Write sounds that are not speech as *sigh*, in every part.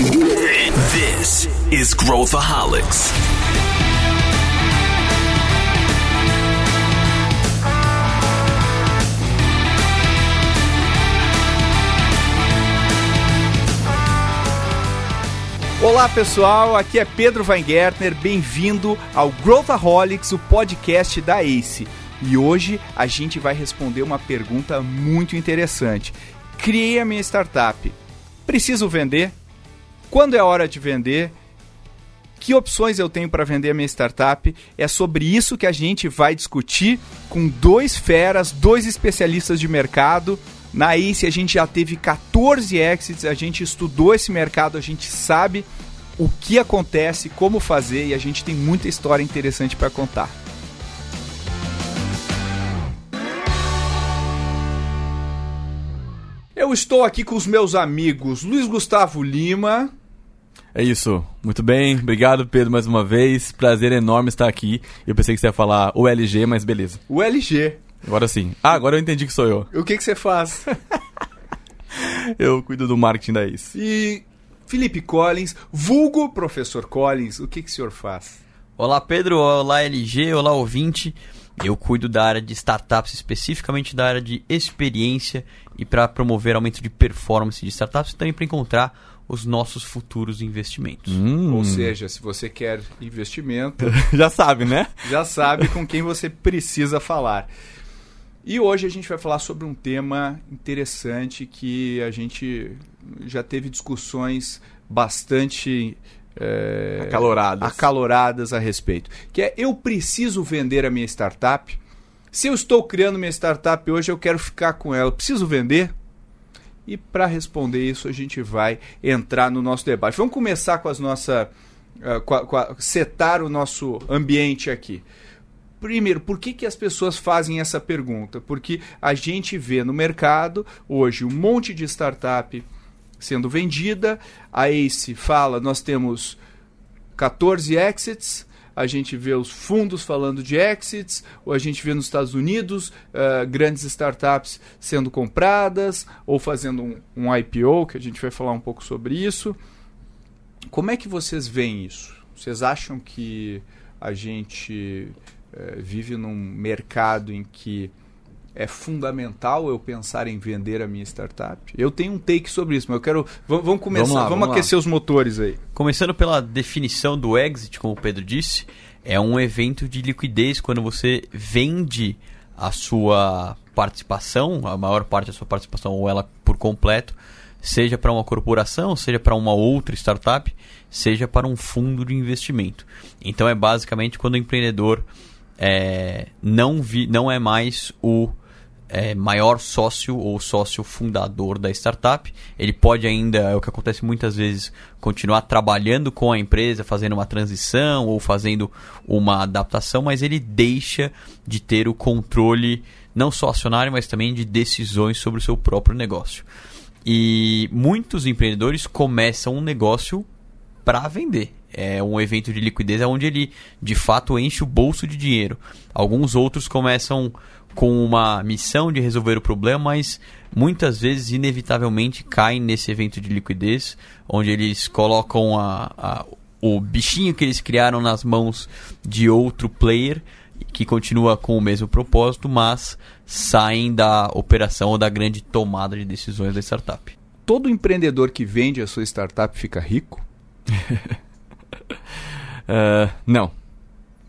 This is Growthaholics. Olá pessoal, aqui é Pedro Weingärtner, bem-vindo ao Growthaholics, o podcast da ACE. E hoje a gente vai responder uma pergunta muito interessante. Criei a minha startup. Preciso vender? Quando é hora de vender? Que opções eu tenho para vender a minha startup? É sobre isso que a gente vai discutir com dois feras, dois especialistas de mercado. Na ACE a gente já teve 14 exits, a gente estudou esse mercado, a gente sabe o que acontece, como fazer e a gente tem muita história interessante para contar. Eu estou aqui com os meus amigos Luiz Gustavo Lima. É isso. Muito bem. Obrigado, Pedro, mais uma vez. Prazer enorme estar aqui. Eu pensei que você ia falar o LG, mas beleza. O LG. Agora sim. Ah, agora eu entendi que sou eu. O que, que você faz? *laughs* eu cuido do marketing da ICE. E Felipe Collins, vulgo Professor Collins, o que, que o senhor faz? Olá, Pedro. Olá, LG. Olá, ouvinte. Eu cuido da área de startups, especificamente da área de experiência e para promover aumento de performance de startups e também para encontrar os nossos futuros investimentos. Hum. Ou seja, se você quer investimento, *laughs* já sabe, né? Já sabe com quem você precisa falar. E hoje a gente vai falar sobre um tema interessante que a gente já teve discussões bastante é, acaloradas. acaloradas a respeito. Que é eu preciso vender a minha startup. Se eu estou criando minha startup hoje, eu quero ficar com ela. Preciso vender? E para responder isso, a gente vai entrar no nosso debate. Vamos começar com as nossas. Uh, com a, com a, setar o nosso ambiente aqui. Primeiro, por que, que as pessoas fazem essa pergunta? Porque a gente vê no mercado hoje um monte de startup sendo vendida. A Ace fala: nós temos 14 exits. A gente vê os fundos falando de exits, ou a gente vê nos Estados Unidos uh, grandes startups sendo compradas, ou fazendo um, um IPO, que a gente vai falar um pouco sobre isso. Como é que vocês veem isso? Vocês acham que a gente uh, vive num mercado em que é fundamental eu pensar em vender a minha startup? Eu tenho um take sobre isso, mas eu quero. Vamos, vamos começar, vamos, lá, vamos, vamos aquecer lá. os motores aí. Começando pela definição do exit, como o Pedro disse, é um evento de liquidez quando você vende a sua participação, a maior parte da sua participação, ou ela por completo, seja para uma corporação, seja para uma outra startup, seja para um fundo de investimento. Então é basicamente quando o empreendedor é, não, vi, não é mais o é, maior sócio ou sócio fundador da startup. Ele pode ainda, é o que acontece muitas vezes, continuar trabalhando com a empresa, fazendo uma transição ou fazendo uma adaptação, mas ele deixa de ter o controle não só acionário, mas também de decisões sobre o seu próprio negócio. E muitos empreendedores começam um negócio para vender. É um evento de liquidez onde ele de fato enche o bolso de dinheiro. Alguns outros começam com uma missão de resolver o problema, mas muitas vezes, inevitavelmente, caem nesse evento de liquidez, onde eles colocam a, a, o bichinho que eles criaram nas mãos de outro player que continua com o mesmo propósito, mas saem da operação ou da grande tomada de decisões da startup. Todo empreendedor que vende a sua startup fica rico? *laughs* uh, *laughs* não.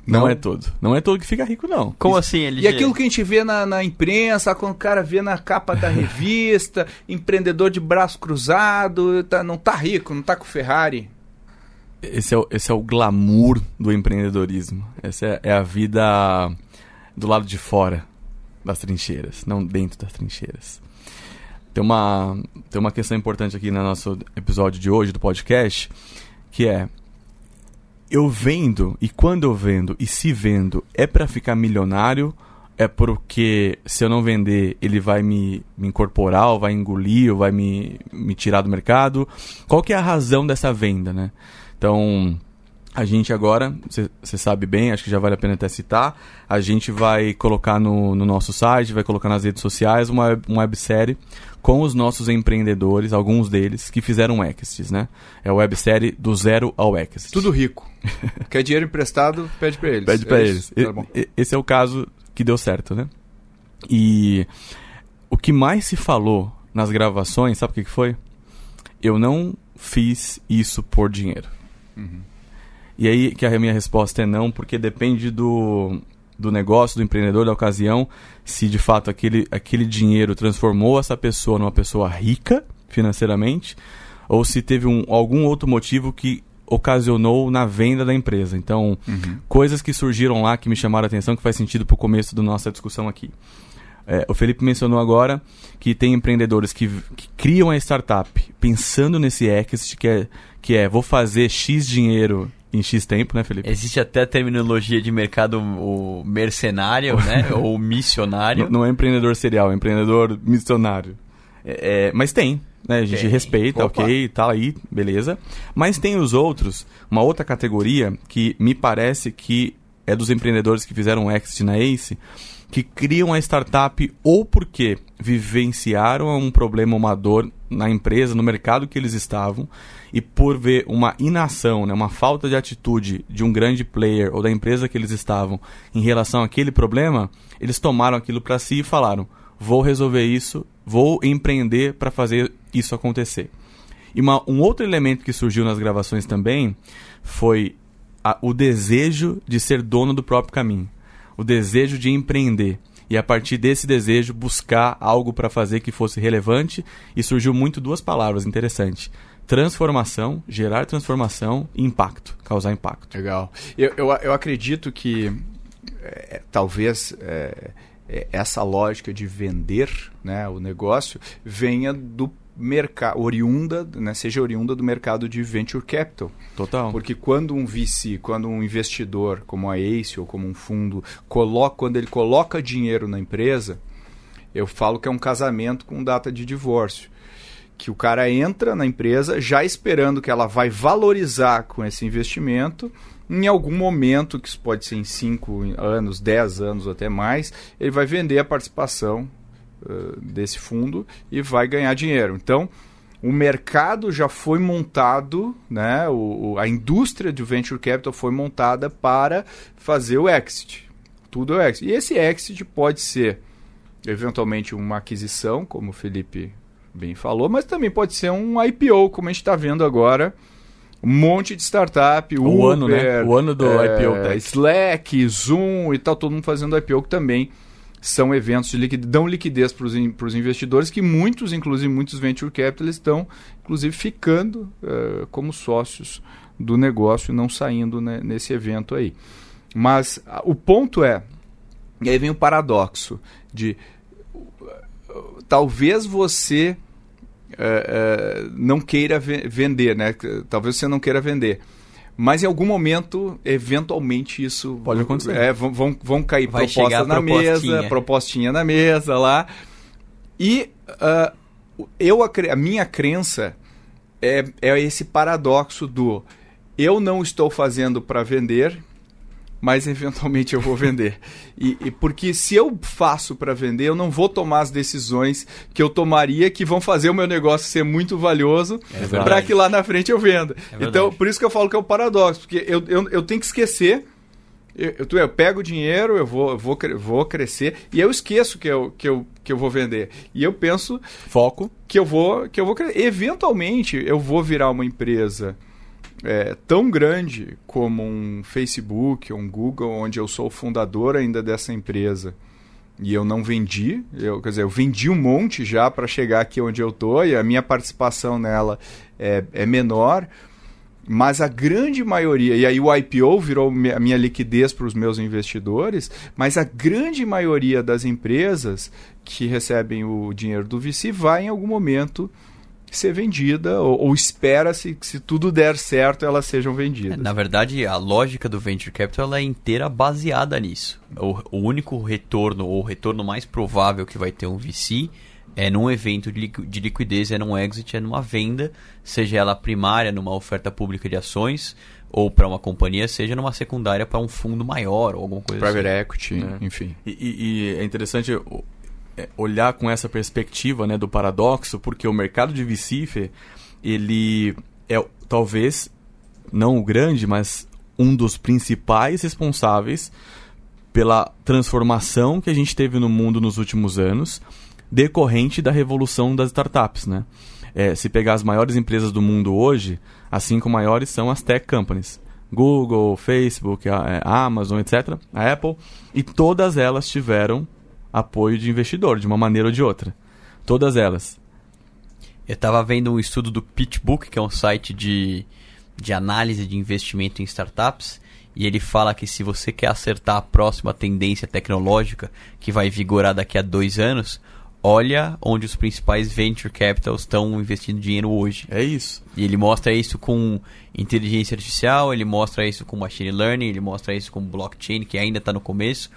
Não, não, é todo. Não é todo que fica rico, não. Como Isso. assim, LG? E aquilo que a gente vê na, na, imprensa, quando o cara vê na capa da *laughs* revista, empreendedor de braço cruzado, tá, não tá rico, não tá com Ferrari. Esse é, o, esse é o glamour do empreendedorismo. Essa é, é a vida do lado de fora das trincheiras, não dentro das trincheiras. Tem uma, tem uma questão importante aqui no nosso episódio de hoje do podcast, que é eu vendo e quando eu vendo e se vendo é para ficar milionário? É porque se eu não vender ele vai me, me incorporar ou vai engolir ou vai me, me tirar do mercado? Qual que é a razão dessa venda né? Então A gente agora, você sabe bem, acho que já vale a pena até citar, a gente vai colocar no, no nosso site, vai colocar nas redes sociais uma, uma websérie com os nossos empreendedores, alguns deles, que fizeram exits, né? É a websérie do zero ao exit. Tudo rico. *laughs* Quer dinheiro emprestado, pede para eles. Pede para é eles. Tá e, esse é o caso que deu certo, né? E o que mais se falou nas gravações, sabe o que, que foi? Eu não fiz isso por dinheiro. Uhum. E aí que a minha resposta é não, porque depende do, do negócio, do empreendedor, da ocasião, se de fato aquele, aquele dinheiro transformou essa pessoa numa pessoa rica financeiramente, ou se teve um, algum outro motivo que ocasionou na venda da empresa. Então, uhum. coisas que surgiram lá que me chamaram a atenção, que faz sentido para o começo da nossa discussão aqui. É, o Felipe mencionou agora que tem empreendedores que, que, criam a startup pensando nesse exit, que é, que é vou fazer X dinheiro em X tempo, né, Felipe? Existe até a terminologia de mercado o mercenário, né? *laughs* Ou missionário. Não, não, é empreendedor serial, é empreendedor missionário. É, é, mas tem, né? A gente tem. respeita, Opa. ok, tá aí, beleza. Mas tem os outros, uma outra categoria que me parece que é dos empreendedores que fizeram exit na Ace, que criam a startup ou porque vivenciaram um problema, uma dor na empresa, no mercado que eles estavam, e por ver uma inação, né, uma falta de atitude de um grande player ou da empresa que eles estavam em relação àquele problema, eles tomaram aquilo para si e falaram: vou resolver isso, vou empreender para fazer isso acontecer. E uma, um outro elemento que surgiu nas gravações também foi a, o desejo de ser dono do próprio caminho o desejo de empreender e a partir desse desejo buscar algo para fazer que fosse relevante e surgiu muito duas palavras interessantes transformação gerar transformação e impacto causar impacto legal eu, eu, eu acredito que é, talvez é, é, essa lógica de vender né, o negócio venha do mercado oriunda, né, seja oriunda do mercado de venture capital. Total. Porque quando um VC, quando um investidor como a Ace ou como um fundo coloca, quando ele coloca dinheiro na empresa, eu falo que é um casamento com data de divórcio. Que o cara entra na empresa já esperando que ela vai valorizar com esse investimento. Em algum momento, que isso pode ser em 5 anos, 10 anos ou até mais, ele vai vender a participação eh, desse fundo e vai ganhar dinheiro. Então, o mercado já foi montado, né? O, a indústria de venture capital foi montada para fazer o exit. Tudo é o exit. E esse exit pode ser eventualmente uma aquisição, como o Felipe bem falou, mas também pode ser um IPO, como a gente está vendo agora. Um monte de startup, o Uber, ano, né? O ano do é, IPO. Slack, Zoom e tal, todo mundo fazendo IPO que também são eventos de liquidez, dão liquidez para os investidores que muitos, inclusive muitos venture capital, estão inclusive ficando uh, como sócios do negócio, não saindo né, nesse evento aí. Mas uh, o ponto é, e aí vem o paradoxo de talvez você não queira vender, né? Talvez você não queira vender mas em algum momento, eventualmente, isso pode acontecer. É, vão, vão, vão cair Vai propostas na mesa, propostinha na mesa lá. E uh, eu, a minha crença é, é esse paradoxo do eu não estou fazendo para vender, mas eventualmente eu vou vender. E, e porque se eu faço para vender, eu não vou tomar as decisões que eu tomaria que vão fazer o meu negócio ser muito valioso é para que lá na frente eu venda. É então, por isso que eu falo que é o um paradoxo, porque eu, eu, eu tenho que esquecer eu, eu, eu, pego o dinheiro, eu vou, eu vou, vou crescer e eu esqueço que eu, que, eu, que eu vou vender. E eu penso foco que eu vou que eu vou eventualmente eu vou virar uma empresa é, tão grande como um Facebook, um Google, onde eu sou o fundador ainda dessa empresa. E eu não vendi, eu, quer dizer, eu vendi um monte já para chegar aqui onde eu estou e a minha participação nela é, é menor, mas a grande maioria, e aí o IPO virou a minha liquidez para os meus investidores, mas a grande maioria das empresas que recebem o dinheiro do VC vai em algum momento ser vendida, ou, ou espera-se que se tudo der certo elas sejam vendidas. Na verdade, a lógica do Venture Capital é inteira baseada nisso. O, o único retorno, ou o retorno mais provável que vai ter um VC é num evento de liquidez, é num exit, é numa venda, seja ela primária numa oferta pública de ações, ou para uma companhia, seja numa secundária para um fundo maior ou alguma coisa Private assim. equity, É. enfim. E, e- e é interessante o- olhar com essa perspectiva né, do paradoxo, porque o mercado de VC, Fê, ele é talvez não o grande, mas um dos principais responsáveis pela transformação que a gente teve no mundo nos últimos anos, decorrente da revolução das startups, né? É, se pegar as maiores empresas do mundo hoje, as cinco maiores são as tech companies. Google, Facebook, a, é, Amazon, etc., a Apple, e todas elas tiveram apoio de investidor, de uma maneira ou de outra. Todas elas. Eu estava vendo um estudo do PitchBook, que é um site de, de análise de investimento em startups, e ele fala que se você quer acertar a próxima tendência tecnológica que vai vigorar daqui a dois anos, olha onde os principais venture capitals estão investindo dinheiro hoje. É isso. E ele mostra isso com inteligência artificial, ele mostra isso com machine learning, ele mostra isso com blockchain, que ainda está no começo,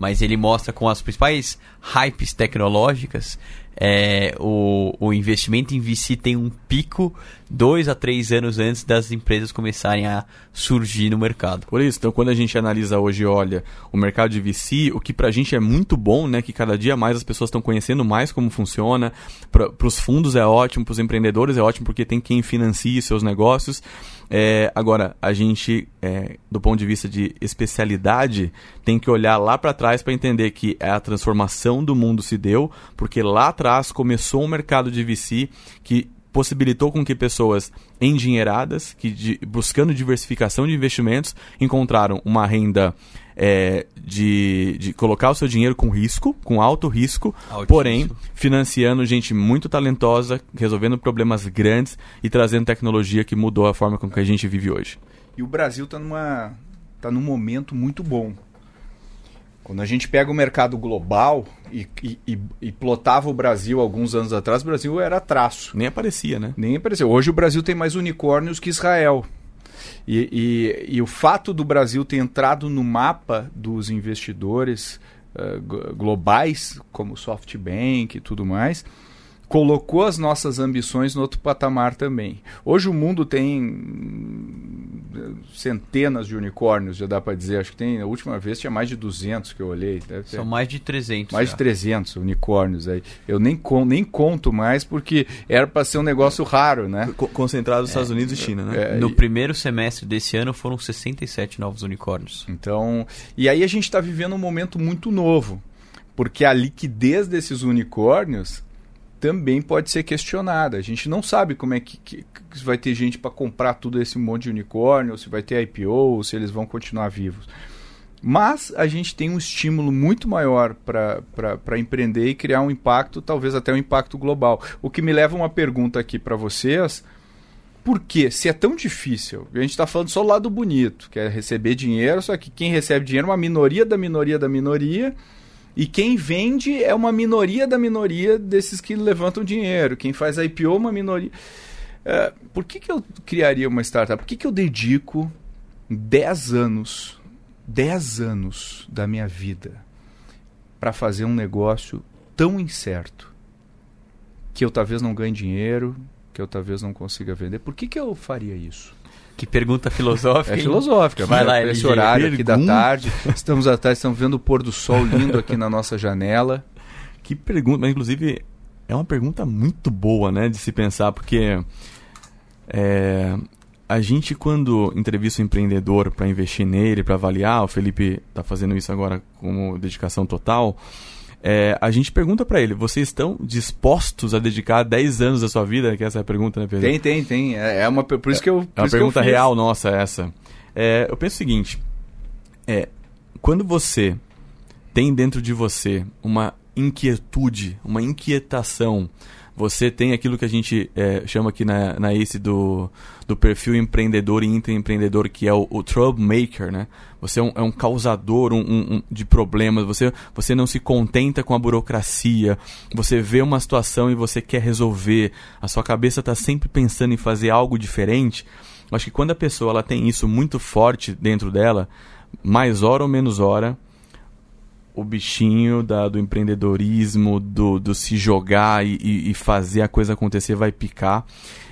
mas ele mostra com as principais hypes tecnológicas. É, o, o investimento em VC tem um pico dois a três anos antes das empresas começarem a surgir no mercado. Por isso, então quando a gente analisa hoje, olha, o mercado de VC, o que pra gente é muito bom, né, que cada dia mais as pessoas estão conhecendo mais como funciona, para os fundos é ótimo, para os empreendedores é ótimo porque tem quem financie seus negócios. É, agora, a gente, é, do ponto de vista de especialidade, tem que olhar lá para trás para entender que a transformação do mundo se deu, porque lá atrás começou um mercado de VC que possibilitou com que pessoas endinheiradas, que de- buscando diversificação de investimentos, encontraram uma renda é, de, de colocar o seu dinheiro com risco, com alto risco, Altíssimo. porém financiando gente muito talentosa, resolvendo problemas grandes e trazendo tecnologia que mudou a forma com que a gente vive hoje. E o Brasil está numa tá num momento muito bom. Quando a gente pega o mercado global e, e, e, plotava o Brasil alguns anos atrás, o Brasil era traço. Nem aparecia, né? Nem apareceu. Hoje o Brasil tem mais unicórnios que Israel. E, e- o fato do Brasil ter entrado no mapa dos investidores glo- globais, como SoftBank e tudo mais, colocou as nossas ambições no outro patamar também. Hoje o mundo tem hum, centenas de unicórnios, já dá para dizer. Acho que tem, a última vez tinha mais de 200 que eu olhei. Deve ter São mais de 300. mais já. de 300 unicórnios aí. Eu nem, con nem conto mais porque era para ser um negócio raro, né? Co- Concentrado nos Estados Unidos e China, né? É, No e- primeiro semestre desse ano foram 67 novos unicórnios. Então, e aí a gente está vivendo um momento muito novo, porque a liquidez desses unicórnios também pode ser questionada. A gente não sabe como é que, que- que vai ter gente para comprar tudo esse monte de unicórnio, se vai ter IPO, ou se eles vão continuar vivos. Mas a gente tem um estímulo muito maior para empreender e criar um impacto, talvez até um impacto global. O que me leva a uma pergunta aqui para vocês. Por quê? Se é tão difícil, a gente está falando só o lado bonito, que é receber dinheiro, só que quem recebe dinheiro é uma minoria da minoria da minoria, e quem vende é uma minoria da minoria desses que levantam dinheiro. Quem faz IPO é uma minoria. É, por que, que eu criaria uma startup? Por que, que eu dedico 10 anos, 10 anos da minha vida para fazer um negócio tão incerto que eu talvez não ganhe dinheiro, que eu talvez não consiga vender? Por que, que eu faria isso? Que pergunta *laughs* filosófica. É hein? filosófica, Vai lá, esse LG. horário aqui da tarde. Estamos à tarde, estamos vendo o pôr do sol lindo aqui na nossa janela. Que pergunta, mas inclusive é uma pergunta muito boa, né, de se pensar, porque é, a gente quando entrevista um empreendedor para investir nele, para avaliar, o Felipe está fazendo isso agora como dedicação total, é, a gente pergunta para ele, vocês estão dispostos a dedicar 10 anos da sua vida? Que essa é a pergunta, né, Pedro? Tem, tem, tem. É é uma, por isso que eu. É uma pergunta real nossa essa. É, eu penso o seguinte: é, quando você tem dentro de você uma inquietude, uma inquietação, você tem aquilo que a gente é, chama aqui na, na ACE do, do perfil empreendedor e intraempreendedor, que é o, o troublemaker, né? Você é um, é um causador um, um- de problemas, você, você não se contenta com a burocracia, você vê uma situação e você quer resolver, a sua cabeça está sempre pensando em fazer algo diferente. Acho que quando a pessoa ela tem isso muito forte dentro dela, mais hora ou menos hora, o bichinho da, do empreendedorismo, do, do se jogar e, e, fazer a coisa acontecer vai picar.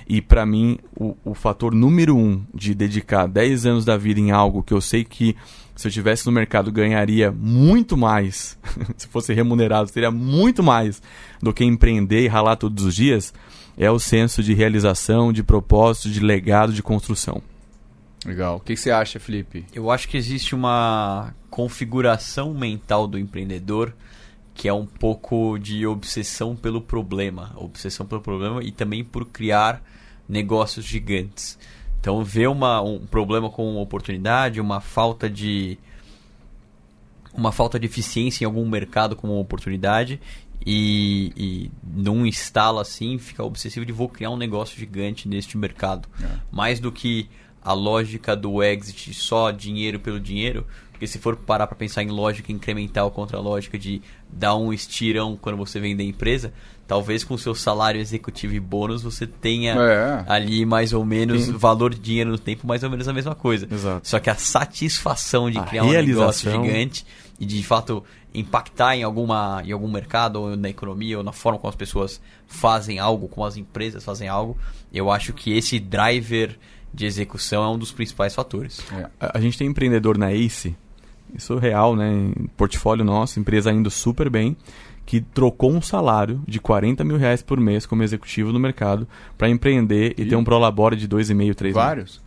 E para mim, o, o fator número um de dedicar 10 anos da vida em algo que eu sei que se eu tivesse no mercado ganharia muito mais, *laughs* se fosse remunerado, seria muito mais do que empreender e ralar todos os dias, é o senso de realização, de propósito, de legado, de construção. Legal. O que, que você acha, Felipe? Eu acho que existe uma configuração mental do empreendedor que é um pouco de obsessão pelo problema, obsessão pelo problema e também por criar negócios gigantes. Então, ver uma, um problema com uma oportunidade, uma falta de uma falta de eficiência em algum mercado como uma oportunidade e, e num estalo assim fica obsessivo de vou criar um negócio gigante neste mercado. É. Mais do que a lógica do exit só dinheiro pelo dinheiro, porque se for parar para pensar em lógica incremental contra a lógica de dar um estirão quando você vende a empresa, talvez com seu salário executivo e bônus você tenha é. ali mais ou menos Sim. valor de dinheiro no tempo, mais ou menos a mesma coisa. Exato. Só que a satisfação de a criar um negócio gigante e de, de fato impactar em alguma em algum mercado ou na economia ou na forma como as pessoas fazem algo, como as empresas fazem algo, eu acho que esse driver de execução é um dos principais fatores. É. A, a gente tem empreendedor na ACE, isso é real, né? Portfólio nosso, empresa indo super bem, que trocou um salário de 40 mil reais por mês como executivo no mercado para empreender e, e ter um prolabore de 2,5, 3 Vários.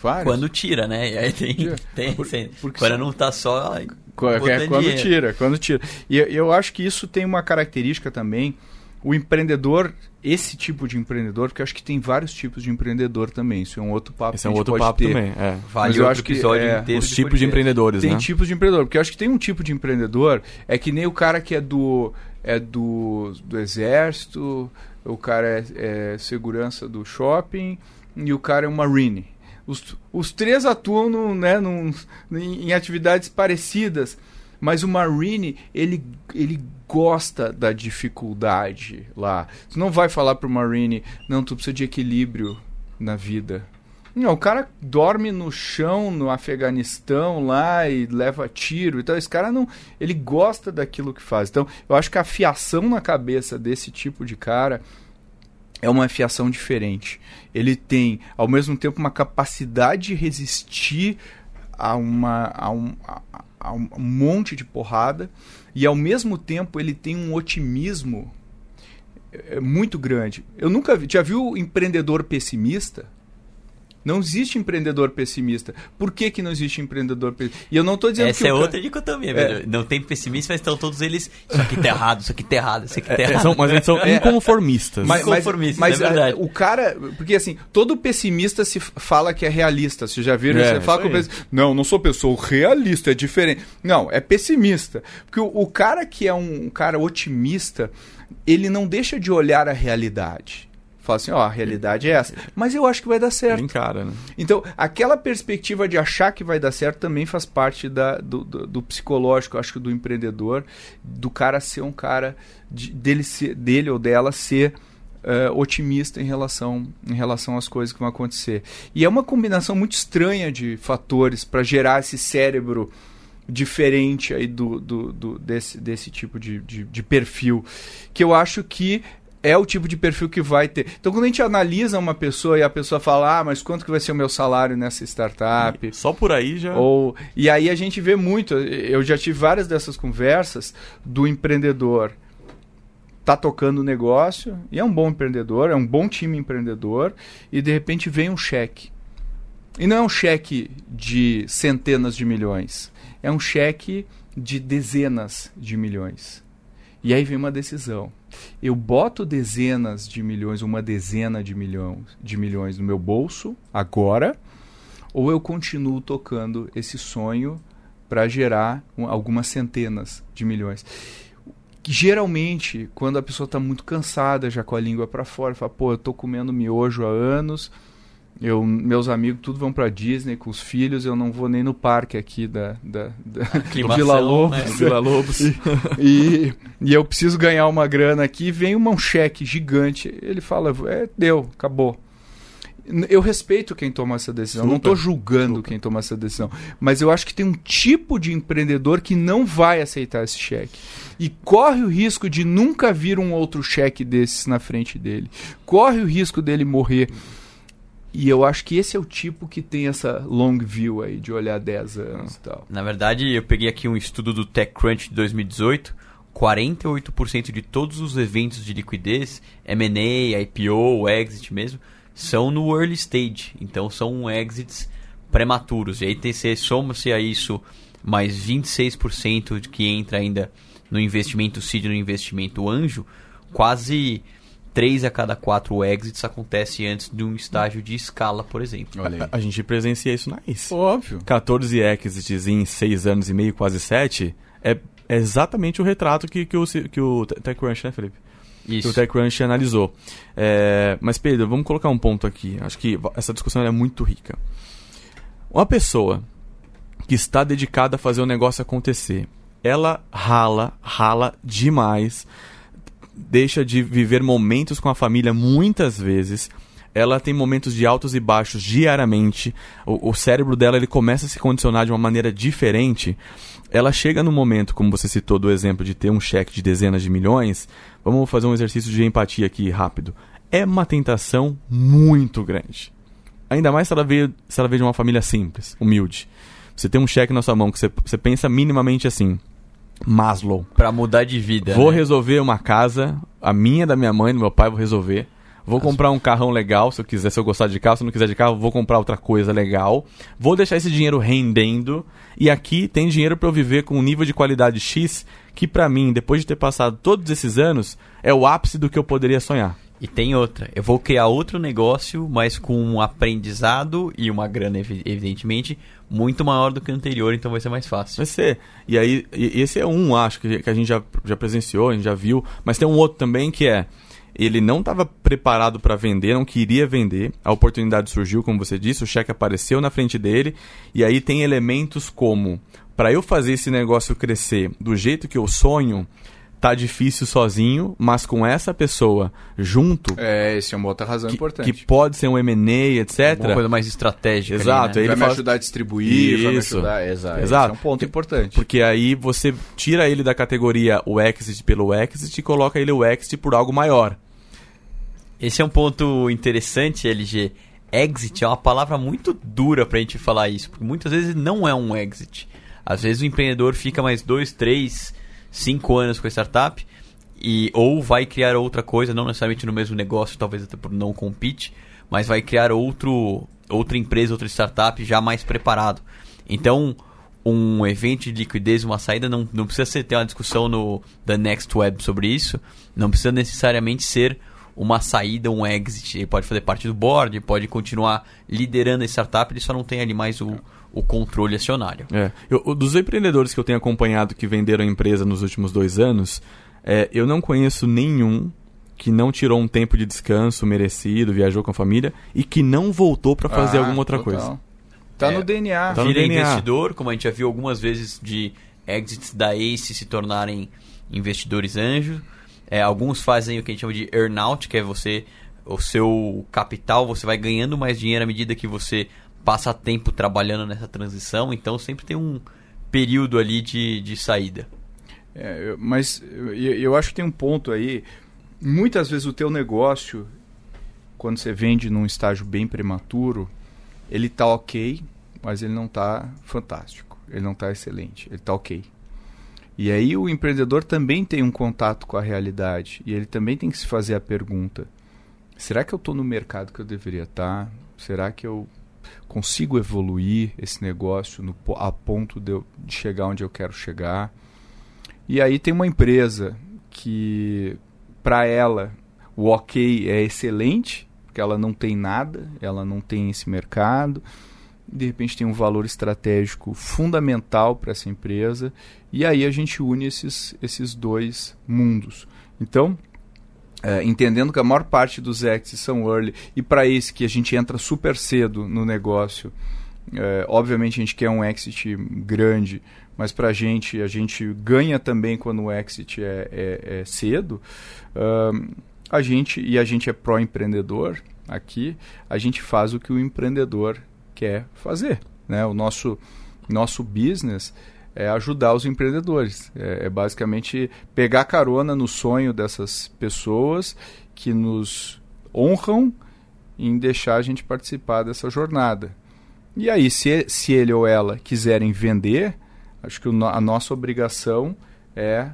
Vários. Quando tira, né? E aí tem. tem Por, quando não tá só. Quando, é, quando tira, quando tira. E eu acho que isso tem uma característica também o empreendedor, esse tipo de empreendedor, porque eu acho que tem vários tipos de empreendedor também. Isso é um outro papo. Esse é um outro papo ter. também. É. Vale Mas eu acho que é, os tipos de empreendedores, tem né? tipos de empreendedor, porque eu acho que tem um tipo de empreendedor é que nem o cara que é do é do, do exército, o cara é, é segurança do shopping e o cara é um marine. Os, os três atuam no, né, num, em, em atividades parecidas mas o Marine, ele, ele gosta da dificuldade lá. Você não vai falar pro Marine, não, tu precisa de equilíbrio na vida. Não, o cara dorme no chão no Afeganistão lá e leva tiro. Então, esse cara não. Ele gosta daquilo que faz. Então, eu acho que a fiação na cabeça desse tipo de cara é uma fiação diferente. Ele tem, ao mesmo tempo, uma capacidade de resistir a, uma, a, um, a, um monte de porrada e ao mesmo tempo ele tem um otimismo é, muito grande. Eu nunca vi, já viu empreendedor pessimista? Não existe empreendedor pessimista. Por que, que não existe empreendedor pessimista? E eu não estou dizendo Essa que. Essa é outra dicotomia, é. Não tem pessimista, mas estão todos eles. Isso aqui tá errado, isso aqui tá errado, isso aqui tá é, errado. São, mas eles são *laughs* é. inconformistas. Mas, inconformistas, mas, é verdade. o cara. Porque assim, todo pessimista se fala que é realista. Vocês já viram? É, você fala com Não, não sou pessoa realista, é diferente. Não, é pessimista. Porque o, o cara que é um, um cara otimista, ele não deixa de olhar a realidade fala assim, ó, a realidade é essa. Mas eu acho que vai dar certo. Encara, né? Então, aquela perspectiva de achar que vai dar certo também faz parte da, do, do, do psicológico, acho que do empreendedor, do cara ser um cara, de, dele, ser, dele ou dela ser uh, otimista em relação, em relação às coisas que vão acontecer. E é uma combinação muito estranha de fatores para gerar esse cérebro diferente aí do, do, do, desse, desse tipo de, de, de, perfil. Que eu acho que é o tipo de perfil que vai ter. Então, quando a gente analisa uma pessoa e a pessoa fala, ah, mas quanto que vai ser o meu salário nessa startup? Só por aí já. Ou e aí a gente vê muito. Eu já tive várias dessas conversas do empreendedor tá tocando o negócio e é um bom empreendedor, é um bom time empreendedor e de repente vem um cheque. E não é um cheque de centenas de milhões, é um cheque de dezenas de milhões. E aí vem uma decisão eu boto dezenas de milhões, uma dezena de milhões, de milhões no meu bolso agora, ou eu continuo tocando esse sonho para gerar um, algumas centenas de milhões. Geralmente, quando a pessoa está muito cansada, já com a língua para fora, fala, pô, eu estou comendo miojo há anos, eu, meus amigos tudo vão para Disney com os filhos, eu não vou nem no parque aqui da, da, da *laughs* do Vila Lobos. Né? Vila Lobos. *laughs* e, e, e, eu preciso ganhar uma grana aqui, vem um cheque gigante. Ele fala, é, deu, acabou. Eu respeito quem toma essa decisão, não Super. estou julgando quem toma essa decisão, mas eu acho que tem um tipo de empreendedor que não vai aceitar esse cheque e corre o risco de nunca vir um outro cheque desses na frente dele, corre o risco dele morrer. E eu acho que esse é o tipo que tem essa long view aí de olhar 10 anos e tal. Na verdade, eu peguei aqui um estudo do TechCrunch de 2018. 48% de todos os eventos de liquidez, M&A, IPO, exit mesmo, são no early stage. Então são exits prematuros. E aí tem se soma-se a isso mais 26% de que entra ainda no investimento seed, no investimento anjo, quase 3 a cada 4 exits acontece antes de um estágio de escala, por exemplo. Olha aí. A gente presencia isso na ICE. Óbvio. 14 exits em 6 anos e meio, quase 7, é, é exatamente o retrato que, que o, que o Te- TechCrunch, né, Felipe? Que Isso. o TechCrunch analisou. É, mas, Pedro, vamos colocar um ponto aqui. Acho que essa discussão é muito rica. Uma pessoa que está dedicada a fazer o negócio acontecer, ela rala, rala demais, deixa de viver momentos com a família muitas vezes. Ela tem momentos de altos e baixos diariamente. O, o cérebro dela ele começa a se condicionar de uma maneira diferente. Ela chega no momento, como você citou do exemplo de ter um cheque de dezenas de milhões. Vamos fazer um exercício de empatia aqui rápido. É uma tentação muito grande. Ainda mais se ela veio, se ela veio de uma família simples, humilde. Você tem um cheque na sua mão que você, você pensa minimamente assim: Maslow. Pra mudar de vida. Vou né? resolver uma casa, a minha, da minha mãe, do meu pai, vou resolver. Vou comprar um carrão legal, se eu quiser, se eu gostar de carro, se eu não quiser de carro, vou comprar outra coisa legal. Vou deixar esse dinheiro rendendo e aqui tem dinheiro para eu viver com um nível de qualidade X que pra mim, depois de ter passado todos esses anos, é o ápice do que eu poderia sonhar. E tem outra. Eu vou criar outro negócio, mas com um aprendizado e uma grana, evi- evidentemente, muito maior do que o anterior, então vai ser mais fácil. Vai ser. E aí, esse é um, acho, que, que a gente já, já presenciou, a gente já viu. Mas tem um outro também que é. Ele não estava preparado para vender, não queria vender. A oportunidade surgiu, como você disse, o cheque apareceu na frente dele. E aí tem elementos como: para eu fazer esse negócio crescer do jeito que eu sonho, tá difícil sozinho, mas com essa pessoa junto, É, esse é uma outra razão que, importante. que pode ser um M&A, etc. Uma coisa mais estratégica. Exato, né? aí vai ele me fala- ajudar a distribuir, vai me Isso. ajudar. Exato. Exato. Esse é um ponto importante. Porque aí você tira ele da categoria o exit pelo exit e coloca ele o exit por algo maior. Esse é um ponto interessante, LG. Exit é uma palavra muito dura pra gente falar isso, porque muitas vezes não é um exit. Às vezes o empreendedor fica mais dois, três, cinco anos com a startup e ou vai criar outra coisa, não necessariamente no mesmo negócio, talvez até por não compete, mas vai criar outro, outra empresa, outra startup já mais preparado. Então, um evento de liquidez, uma saída, não, não precisa ser, ter uma discussão no The Next Web sobre isso, não precisa necessariamente ser uma saída, um exit. Ele pode fazer parte do board, pode continuar liderando a startup, ele só não tem ali mais o, o controle acionário. É. Eu, o- dos empreendedores que eu tenho acompanhado que venderam a empresa nos últimos dois anos, é, eu não conheço nenhum que não tirou um tempo de descanso merecido, viajou com a família e que não voltou para fazer Ah, alguma outra total. coisa. Tá É, no DNA. Tá no Vira DNA. investidor, como a gente já viu algumas vezes de exits da ACE se tornarem investidores anjo. É, alguns fazem o que a gente chama de earnout, que é você, o seu capital, você vai ganhando mais dinheiro à medida que você passa tempo trabalhando nessa transição. Então sempre tem um período ali de, de saída. É, mas eu, eu acho que tem um ponto aí. Muitas vezes o teu negócio, quando você vende num estágio bem prematuro, ele tá ok, mas ele não tá fantástico. Ele não tá excelente. Ele tá ok. E aí o empreendedor também tem um contato com a realidade. E ele também tem que se fazer a pergunta: será que eu estou no mercado que eu deveria estar? Será que eu consigo evoluir esse negócio no, a ponto de, eu, de chegar onde eu quero chegar? E aí tem uma empresa que, para ela, o ok é excelente, porque ela não tem nada, ela não tem esse mercado. De repente tem um valor estratégico fundamental para essa empresa. E aí a gente une esses, esses dois mundos. Então, é, entendendo que a maior parte dos exits são early, e para esse que a gente entra super cedo no negócio, é, obviamente a gente quer um exit grande, mas para a gente, a gente ganha também quando o exit é, é- é cedo. Ahn, a gente, e a gente é pró-empreendedor, Aqui a gente faz o que o empreendedor quer fazer. Né? O nosso, nosso business é ajudar os empreendedores. É, é basicamente pegar carona no sonho dessas pessoas que nos honram em deixar a gente participar dessa jornada. E aí, se, se ele ou ela quiserem vender, acho que a nossa obrigação é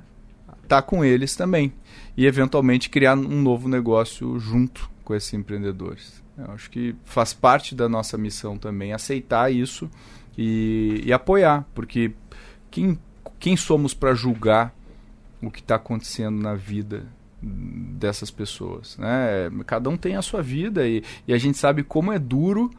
estar tá com eles também. E eventualmente criar um novo negócio junto com esses empreendedores. Eu acho que faz parte da nossa missão também aceitar isso e, e apoiar, porque quem, quem somos para julgar o que está acontecendo na vida dessas pessoas? Né? Cada um tem a sua vida e, e a gente sabe como é duro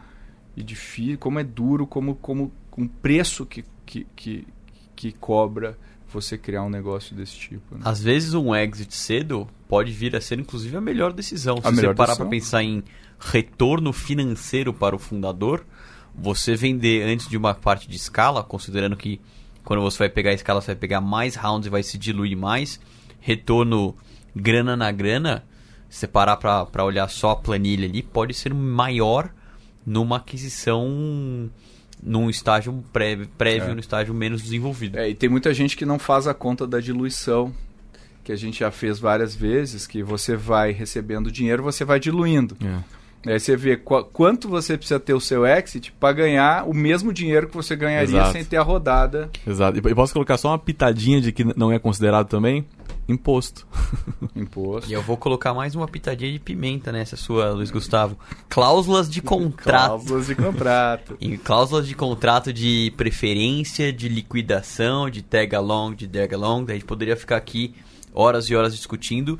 e difícil, como é duro, como, como um preço que, que, que, que cobra você criar um negócio desse tipo. Né? Às vezes um exit cedo pode vir a ser inclusive a melhor decisão. A Se melhor você parar para pensar em retorno financeiro para o fundador, você vender antes de uma parte de escala, considerando que quando você vai pegar a escala, você vai pegar mais rounds e vai se diluir mais, retorno grana na grana, se você parar para olhar só a planilha ali, pode ser maior numa aquisição num estágio prévio, prévio É. no estágio menos desenvolvido. É, e tem muita gente que não faz a conta da diluição, que a gente já fez várias vezes, que você vai recebendo dinheiro, você vai diluindo. É. Aí você vê qu- quanto você precisa ter o seu exit para ganhar o mesmo dinheiro que você ganharia Exato. sem ter a rodada. Exato. E posso colocar só uma pitadinha de que não é considerado também? Imposto. *laughs* Imposto. E eu vou colocar mais uma pitadinha de pimenta nessa sua, Luiz Gustavo. Cláusulas de contrato. Cláusulas de contrato. *laughs* Em cláusulas de contrato de preferência, de liquidação, de tag along, de drag along. A gente poderia ficar aqui horas e horas discutindo,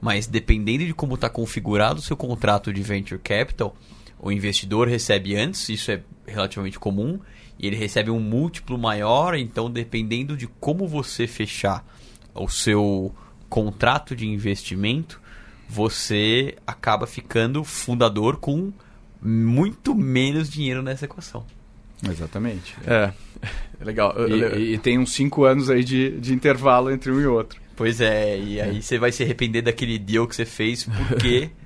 mas dependendo de como está configurado o seu contrato de venture capital, o investidor recebe antes, isso é relativamente comum, e ele recebe um múltiplo maior, então dependendo de como você fechar o seu contrato de investimento, você acaba ficando fundador com muito menos dinheiro nessa equação. Exatamente. É. *laughs* É legal. E, e- e tem uns cinco anos aí de, de intervalo entre um e outro. Pois é, e aí você vai se arrepender daquele deal que você fez porque *laughs*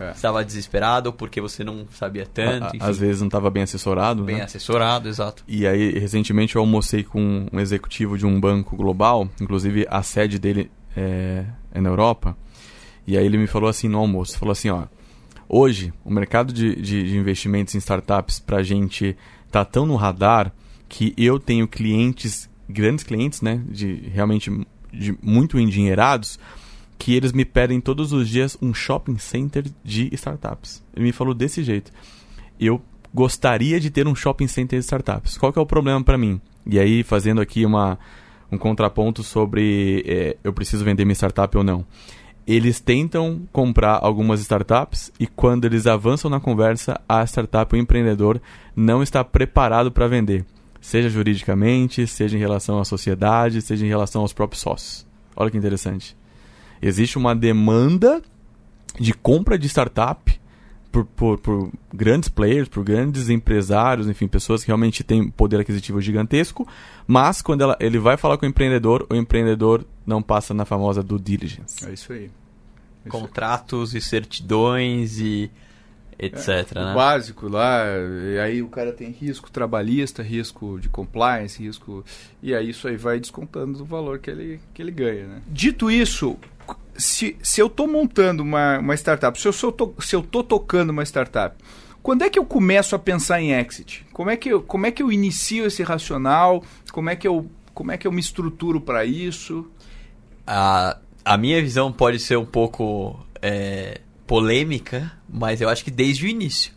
É. estava desesperado ou porque você não sabia tanto, a- enfim, às vezes não estava bem assessorado. bem né? assessorado, exato. E aí, recentemente, eu almocei com um executivo de um banco global, inclusive a sede dele é, é na Europa. E aí ele me falou assim no almoço, falou assim, ó, hoje o mercado de, de, de investimentos em startups pra gente tá tão no radar que eu tenho clientes, grandes clientes, né, de realmente de muito endinheirados, que eles me pedem todos os dias um shopping center de startups. Ele me falou desse jeito. Eu gostaria de ter um shopping center de startups. Qual que é o problema para mim? E aí, fazendo aqui uma, um contraponto sobre é, eu preciso vender minha startup ou não. Eles tentam comprar algumas startups e quando eles avançam na conversa, a startup, o empreendedor, não está preparado para vender. Seja juridicamente, seja em relação à sociedade, seja em relação aos próprios sócios. Olha que interessante. Existe uma demanda de compra de startup por, por, por grandes players, por grandes empresários, enfim, pessoas que realmente têm poder aquisitivo gigantesco, mas quando ela, ele vai falar com o empreendedor, o empreendedor não passa na famosa due diligence. É isso aí. Isso aí. Contratos e certidões e etc, O né? básico lá, e aí o cara tem risco trabalhista, risco de compliance, risco. E aí isso aí vai descontando do valor que ele, que ele ganha. Né? Dito isso, se, se eu estou montando uma, uma startup, se eu, sou to, se eu tô tocando uma startup, quando é que eu começo a pensar em exit? Como é que eu, como é que eu inicio esse racional? Como é que eu, como é que eu me estruturo para isso? A, a minha visão pode ser um pouco é, polêmica, mas eu acho que desde o início,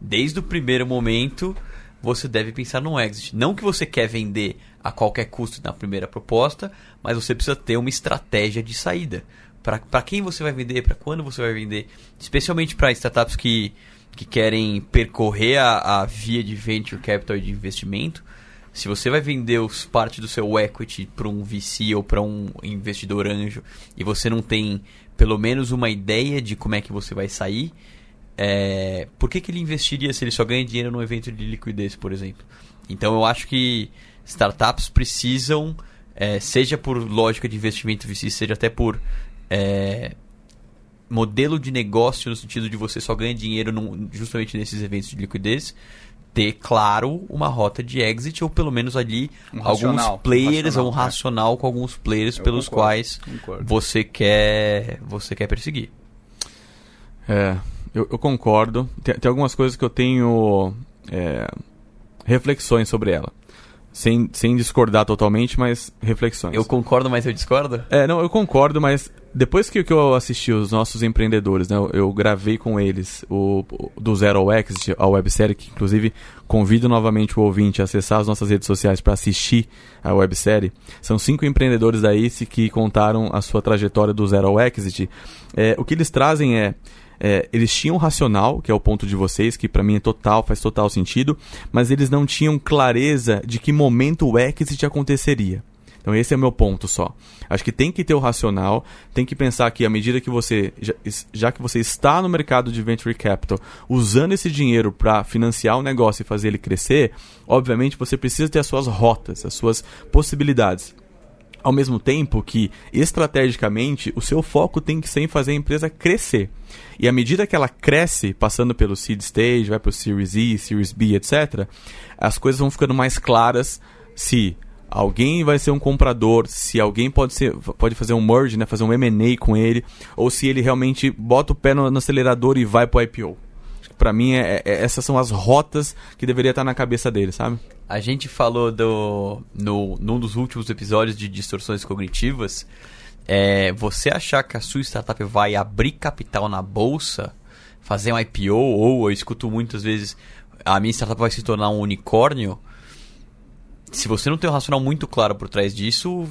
desde o primeiro momento, você deve pensar no exit. Não que você quer vender a qualquer custo na primeira proposta, mas você precisa ter uma estratégia de saída. Para quem você vai vender, para quando você vai vender, especialmente para startups que, que querem percorrer a, a via de venture capital e de investimento. Se você vai vender os parte do seu equity para um VC ou para um investidor anjo e você não tem pelo menos uma ideia de como é que você vai sair, é, por que, que ele investiria se ele só ganha dinheiro num evento de liquidez, por exemplo? Então eu acho que startups precisam, é, seja por lógica de investimento VC, seja até por é, modelo de negócio no sentido de você só ganha dinheiro num- justamente nesses eventos de liquidez, ter, claro, uma rota de exit ou pelo menos ali Um alguns racional, players racional, um é. racional com alguns players Eu pelos concordo, quais concordo. você quer você quer perseguir. É, eu, eu concordo. Tem, tem algumas coisas que eu tenho é, reflexões sobre ela. Sem, sem discordar totalmente, mas reflexões. Eu concordo, mas eu discordo? É, não, eu concordo, mas depois que, que eu assisti os nossos empreendedores, né, eu, gravei com eles o, do Zero ao Exit, a websérie, que inclusive convido novamente o ouvinte a acessar as nossas redes sociais para assistir a websérie. São cinco empreendedores da ACE que contaram a sua trajetória do Zero ao Exit. É, o que eles trazem é, é, eles tinham racional, que é o ponto de vocês, que para mim é total, faz total sentido, mas eles não tinham clareza de que momento o exit aconteceria. Então esse é o meu ponto só. Acho que tem que ter o racional, tem que pensar que à medida que você, já, que você está no mercado de venture capital, usando esse dinheiro para financiar o negócio e fazer ele crescer, obviamente você precisa ter as suas rotas, as suas possibilidades. Ao mesmo tempo que, estrategicamente, o seu foco tem que ser em fazer a empresa crescer. E à medida que ela cresce, passando pelo seed stage, vai para o Series E, Series B, etc., as coisas vão ficando mais claras se alguém vai ser um comprador, se alguém pode, ser, pode fazer um merge, né, fazer um M&A com ele, ou se ele realmente bota o pé no, no acelerador e vai para o IPO. Pra mim, é- é- essas são as rotas que deveria estar na cabeça dele, sabe? A gente falou do no, num dos últimos episódios de distorções cognitivas. É, você achar que a sua startup vai abrir capital na bolsa, fazer um IPO, ou eu escuto muitas vezes a minha startup vai se tornar um unicórnio. Se você não tem um racional muito claro por trás disso,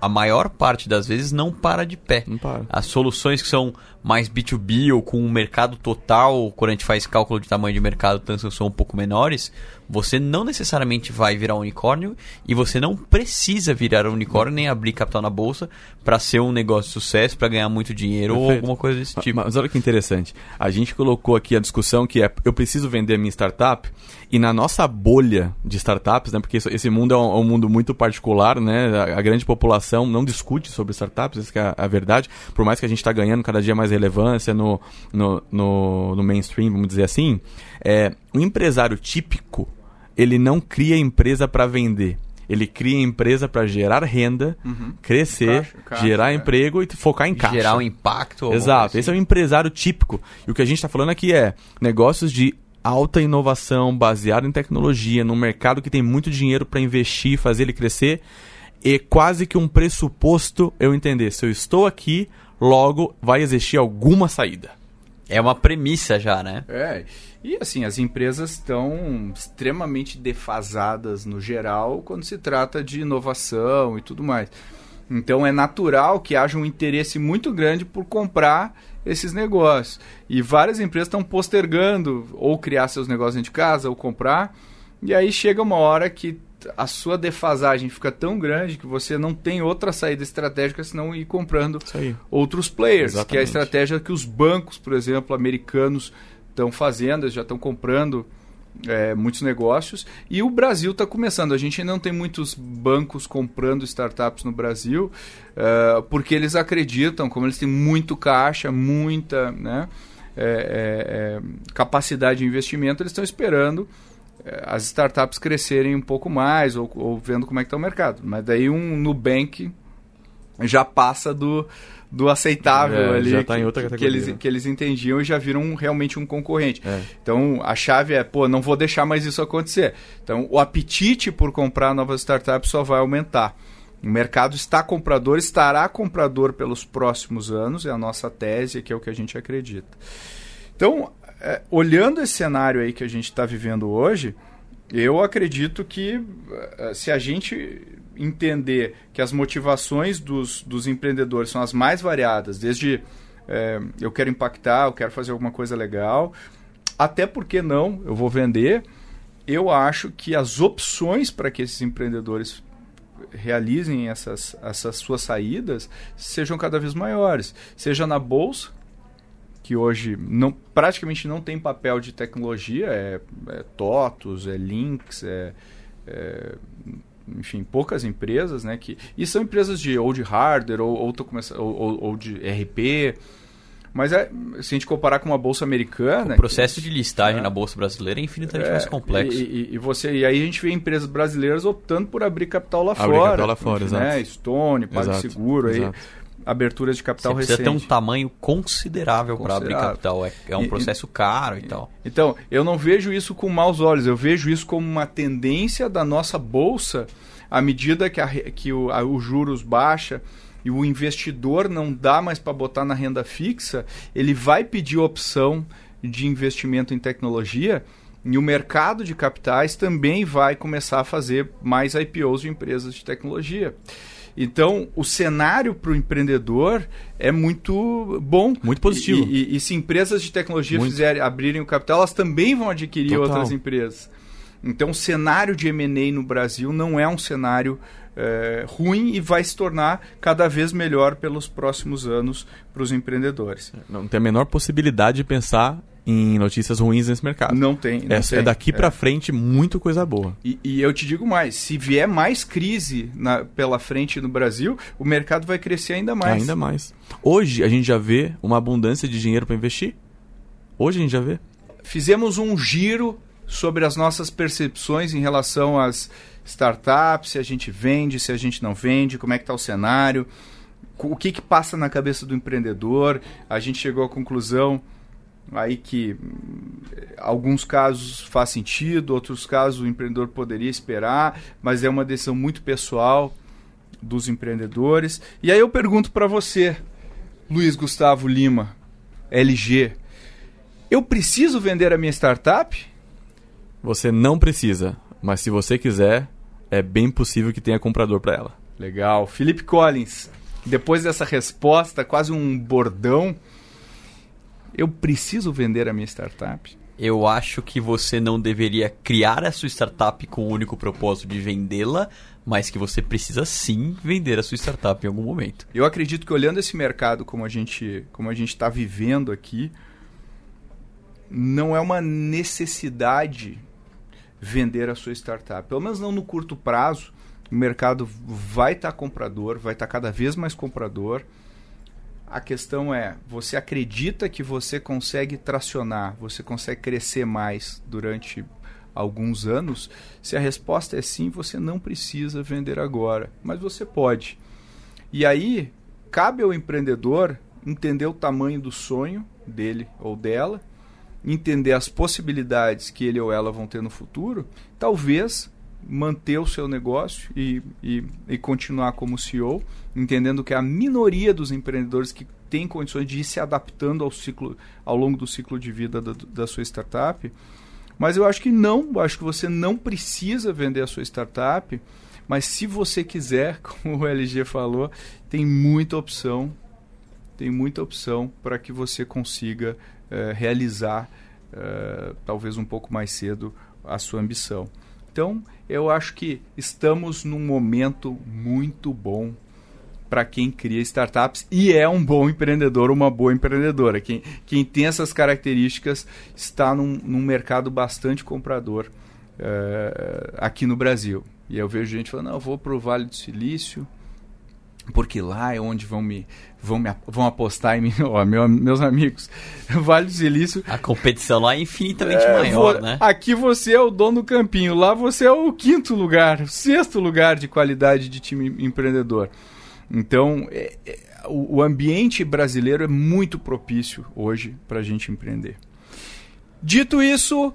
a maior parte das vezes não para de pé. Para. As soluções que são mais B2B ou com um mercado total, quando a gente faz cálculo de tamanho de mercado, tanto são um pouco menores, você não necessariamente vai virar um unicórnio e você não precisa virar um unicórnio nem abrir capital na bolsa para ser um negócio de sucesso, para ganhar muito dinheiro ou Perfeito. alguma coisa desse tipo. Mas olha que interessante. A gente colocou aqui a discussão que é eu preciso vender a minha startup e na nossa bolha de startups, né? Porque isso- esse mundo é um, é um mundo muito particular, né? A, a grande população não discute sobre startups, essa que é a, a verdade. Por mais que a gente está ganhando cada dia mais relevância no, no, no, no mainstream, vamos dizer assim, é, o empresário típico ele não cria empresa para vender. Ele cria empresa para gerar renda, crescer, Caixa, caixa, gerar é. emprego e focar em caixa. Gerar um impacto. Exato, coisa esse é assim. o empresário típico. E o que a gente está falando aqui é negócios de alta inovação, baseado em tecnologia, num mercado que tem muito dinheiro para investir, fazer ele crescer, e quase que um pressuposto eu entender, se eu estou aqui, logo vai existir alguma saída. É uma premissa já, né? É, e assim, as empresas estão extremamente defasadas no geral quando se trata de inovação e tudo mais. Então é natural que haja um interesse muito grande por comprar esses negócios. E várias empresas estão postergando ou criar seus negócios dentro de casa ou comprar. E aí chega uma hora que a sua defasagem fica tão grande que você não tem outra saída estratégica senão ir comprando outros players, que é a Exatamente. estratégia que os bancos, por exemplo, americanos estão fazendo, eles já estão comprando é, muitos negócios. E o Brasil está começando. A gente ainda não tem muitos bancos comprando startups no Brasil, é, porque eles acreditam, como eles têm muito caixa, muita né, é, é, é, capacidade de investimento, eles estão esperando as startups crescerem um pouco mais ou, ou vendo como é que está o mercado. Mas daí um Nubank já passa do, do aceitável É, ali já tá que, em outra que- que categoria, eles, né? que eles entendiam e já viram realmente um concorrente. É. Então a chave é, pô, não vou deixar mais isso acontecer. Então o apetite por comprar novas startups só vai aumentar. O mercado está comprador, estará comprador pelos próximos anos, é a nossa tese, que é o que a gente acredita. Então, é, olhando esse cenário aí que a gente está vivendo hoje, eu acredito que eh, se a gente entender que as motivações dos, dos empreendedores são as mais variadas, desde eh, eu quero impactar, eu quero fazer alguma coisa legal, até porque não, eu vou vender, eu acho que as opções para que esses empreendedores realizem essas, essas suas saídas sejam cada vez maiores, seja na bolsa, que hoje não, praticamente não tem papel de tecnologia, é, é TOTUS, é Lynx, é, é, enfim, poucas empresas, né? Que, e são empresas de ou de hardware ou, ou, começando, ou, ou, de RP, Mas é, se a gente comparar com uma bolsa americana. O processo de listagem é. na bolsa brasileira é infinitamente é, mais complexo. E, e, e, você, e aí a gente vê empresas brasileiras optando por abrir capital lá abrir fora. Capital lá fora, né? exato. Stone, PagSeguro, aí aberturas de capital Você recente. ter um tamanho considerável, para abrir capital. É, é um e, processo caro e, e tal. Então, eu não vejo isso com maus olhos. Eu vejo isso como uma tendência da nossa bolsa à medida que, a, que o, a, o juros baixa e o investidor não dá mais para botar na renda fixa, ele vai pedir opção de investimento em tecnologia e o mercado de capitais também vai começar a fazer mais IPOs de empresas de tecnologia. Então, o cenário para o empreendedor é muito bom. Muito positivo. E, e, e se empresas de tecnologia muito. fizerem, abrirem o capital, elas também vão adquirir Total. outras empresas. Então, o cenário de M&A no Brasil não é um cenário é, ruim e vai se tornar cada vez melhor pelos próximos anos para os empreendedores. Não tem a menor possibilidade de pensar em notícias ruins nesse mercado. Não tem. Não é, tem. é daqui para é. frente muito coisa boa. E, e, eu te digo mais, se vier mais crise na, pela frente no Brasil, o mercado vai crescer ainda mais. Ainda mais. Hoje a gente já vê uma abundância de dinheiro para investir. Hoje a gente já vê. Fizemos um giro sobre as nossas percepções em relação às startups, se a gente vende, se a gente não vende, como é que está o cenário, o que, que passa na cabeça do empreendedor. A gente chegou à conclusão aí que hum, alguns casos faz sentido, outros casos o empreendedor poderia esperar, mas é uma decisão muito pessoal dos empreendedores. E aí eu pergunto para você, Luiz Gustavo Lima, LG, eu preciso vender a minha startup? Você não precisa, mas se você quiser, é bem possível que tenha comprador para ela. Legal. Felipe Collins, depois dessa resposta, quase um bordão, eu preciso vender a minha startup? Eu acho que você não deveria criar a sua startup com o único propósito de vendê-la, mas que você precisa sim vender a sua startup em algum momento. Eu acredito que olhando esse mercado como a gente como a gente está vivendo aqui, não é uma necessidade vender a sua startup. Pelo menos não no curto prazo. O mercado vai estar tá comprador, vai estar tá cada vez mais comprador. A questão é, você acredita que você consegue tracionar, você consegue crescer mais durante alguns anos? Se a resposta é sim, você não precisa vender agora, mas você pode. E aí, cabe ao empreendedor entender o tamanho do sonho dele ou dela, entender as possibilidades que ele ou ela vão ter no futuro, talvez manter o seu negócio e, e, e, continuar como CEO, entendendo que a minoria dos empreendedores que tem condições de ir se adaptando ao ciclo, ao longo do ciclo de vida da, da sua startup. Mas eu acho que não, eu acho que você não precisa vender a sua startup, mas se você quiser, *laughs* como o LG falou, tem muita opção, tem muita opção para que você consiga eh, realizar, eh, talvez um pouco mais cedo, a sua ambição. Então, eu acho que estamos num momento muito bom para quem cria startups e é um bom empreendedor, uma boa empreendedora. Quem, quem tem essas características está num, num mercado bastante comprador uh, aqui no Brasil. E eu vejo gente falando, não, eu vou para o Vale do Silício, porque lá é onde vão me vão, me, vão apostar em mim, *laughs* ó, meu, meus amigos. *laughs* Vale do Silício. A competição lá é infinitamente é, maior, vou, né? Aqui você é o dono do campinho, lá você é o quinto lugar, o sexto lugar de qualidade de time empreendedor. Então, é, é, o, o ambiente brasileiro é muito propício hoje para a gente empreender. Dito isso,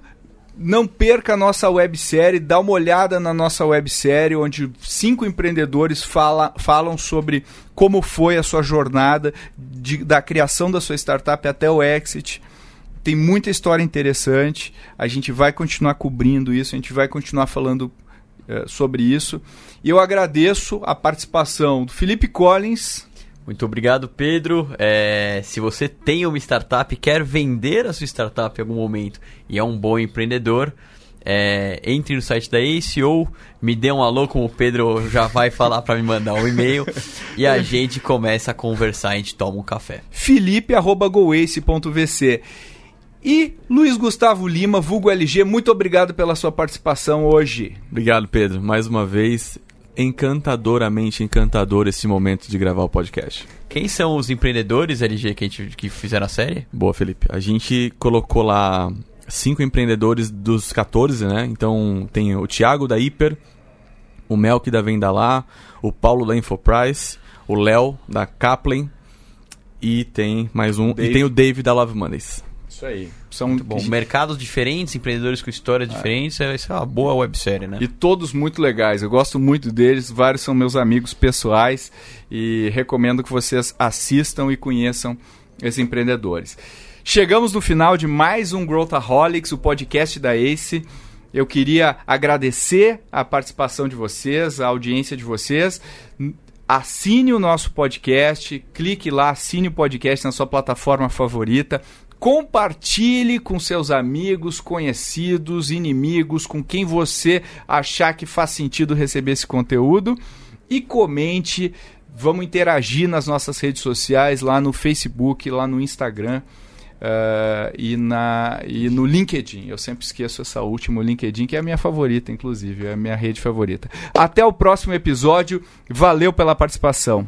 não perca a nossa websérie, dá uma olhada na nossa websérie, onde cinco empreendedores fala, falam sobre como foi a sua jornada de, da criação da sua startup até o exit. Tem muita história interessante, a gente vai continuar cobrindo isso, a gente vai continuar falando uh, sobre isso. E eu agradeço a participação do Felipe Collins, muito obrigado, Pedro. É, se você tem uma startup e quer vender a sua startup em algum momento e é um bom empreendedor, é, entre no site da Ace ou me dê um alô, como o Pedro já vai falar para me mandar um e-mail e a gente começa a conversar, a gente toma um café. felipe.goace.vc e Luiz Gustavo Lima, vulgo LG, muito obrigado pela sua participação hoje. Obrigado, Pedro. Mais uma vez, encantadoramente encantador esse momento de gravar o podcast. Quem são os empreendedores LG que, a gente, que fizeram a série? Boa, Felipe. A gente colocou lá cinco empreendedores dos 14, né? Então tem o Thiago da Hiper, o Melk da Venda Lá, o Paulo da Infoprice, o Léo da Kaplan e tem mais um. Dave. E tem o Dave da Love Monies. Isso aí. São Muito bom. Mercados diferentes, empreendedores com histórias diferentes. Essa é uma boa websérie, né? E todos muito legais. Eu gosto muito deles. Vários são meus amigos pessoais e recomendo que vocês assistam e conheçam esses empreendedores. Chegamos no final de mais um Growthaholics, o podcast da Ace. Eu queria agradecer a participação de vocês, a audiência de vocês. Assine o nosso podcast, clique lá, assine o podcast na sua plataforma favorita. Compartilhe com seus amigos, conhecidos, inimigos, com quem você achar que faz sentido receber esse conteúdo. E comente, vamos interagir nas nossas redes sociais, lá no Facebook, lá no Instagram. Uh, e, na, e no LinkedIn. Eu sempre esqueço essa última, o LinkedIn, que é a minha favorita, inclusive, é a minha rede favorita. Até o próximo episódio. Valeu pela participação.